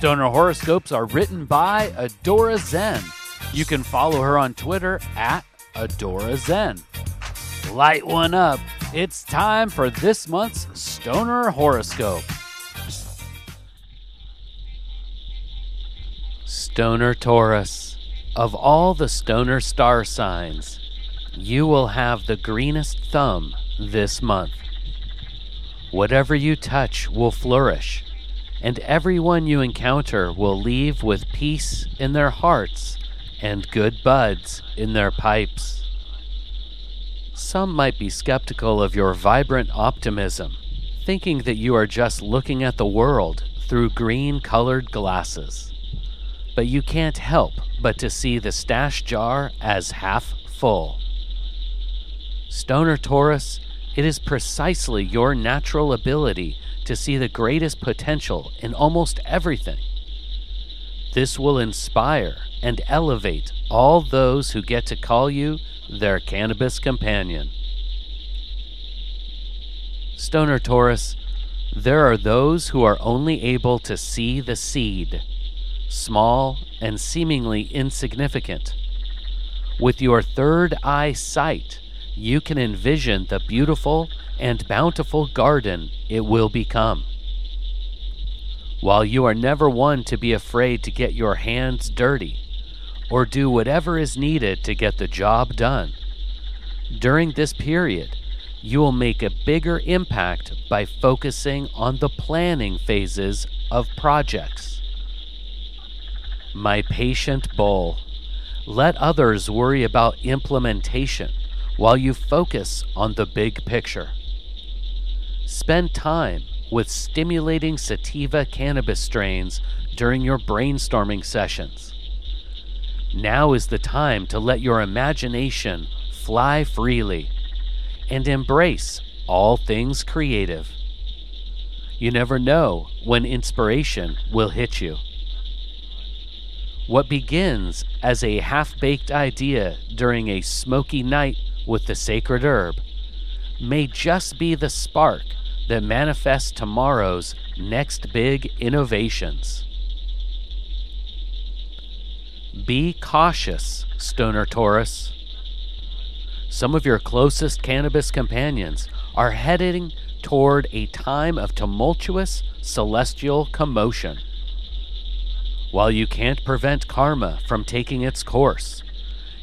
Stoner horoscopes are written by Adora Zen. You can follow her on Twitter at Adora Zen. Light one up. It's time for this month's Stoner horoscope. Stoner Taurus. Of all the stoner star signs, you will have the greenest thumb this month. Whatever you touch will flourish, and everyone you encounter will leave with peace in their hearts and good buds in their pipes. Some might be skeptical of your vibrant optimism, thinking that you are just looking at the world through green colored glasses. But you can't help but to see the stash jar as half full. Stoner Taurus, it is precisely your natural ability to see the greatest potential in almost everything. This will inspire and elevate all those who get to call you their cannabis companion. Stoner Taurus, there are those who are only able to see the seed, small and seemingly insignificant. With your third eye sight, you can envision the beautiful and bountiful garden it will become. While you are never one to be afraid to get your hands dirty or do whatever is needed to get the job done, during this period, you will make a bigger impact by focusing on the planning phases of projects. My patient bull, let others worry about implementation while you focus on the big picture. Spend time with stimulating sativa cannabis strains during your brainstorming sessions. Now is the time to let your imagination fly freely and embrace all things creative. You never know when inspiration will hit you. What begins as a half baked idea during a smoky night with the sacred herb may just be the spark that manifests tomorrow's next big innovations. Be cautious, Stoner Taurus. Some of your closest cannabis companions are heading toward a time of tumultuous celestial commotion. While you can't prevent karma from taking its course,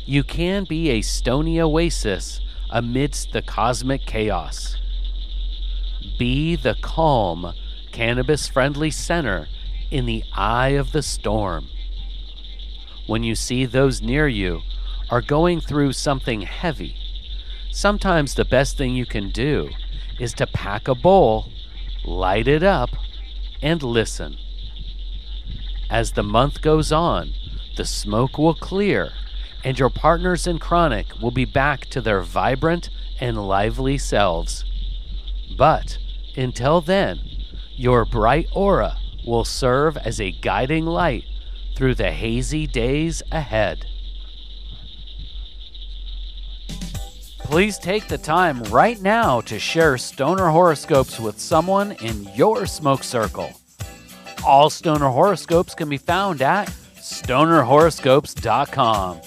you can be a stony oasis amidst the cosmic chaos. Be the calm, cannabis friendly center in the eye of the storm. When you see those near you are going through something heavy, sometimes the best thing you can do is to pack a bowl, light it up, and listen. As the month goes on, the smoke will clear and your partners in chronic will be back to their vibrant and lively selves. But until then, your bright aura will serve as a guiding light through the hazy days ahead. Please take the time right now to share stoner horoscopes with someone in your smoke circle. All stoner horoscopes can be found at stonerhoroscopes.com.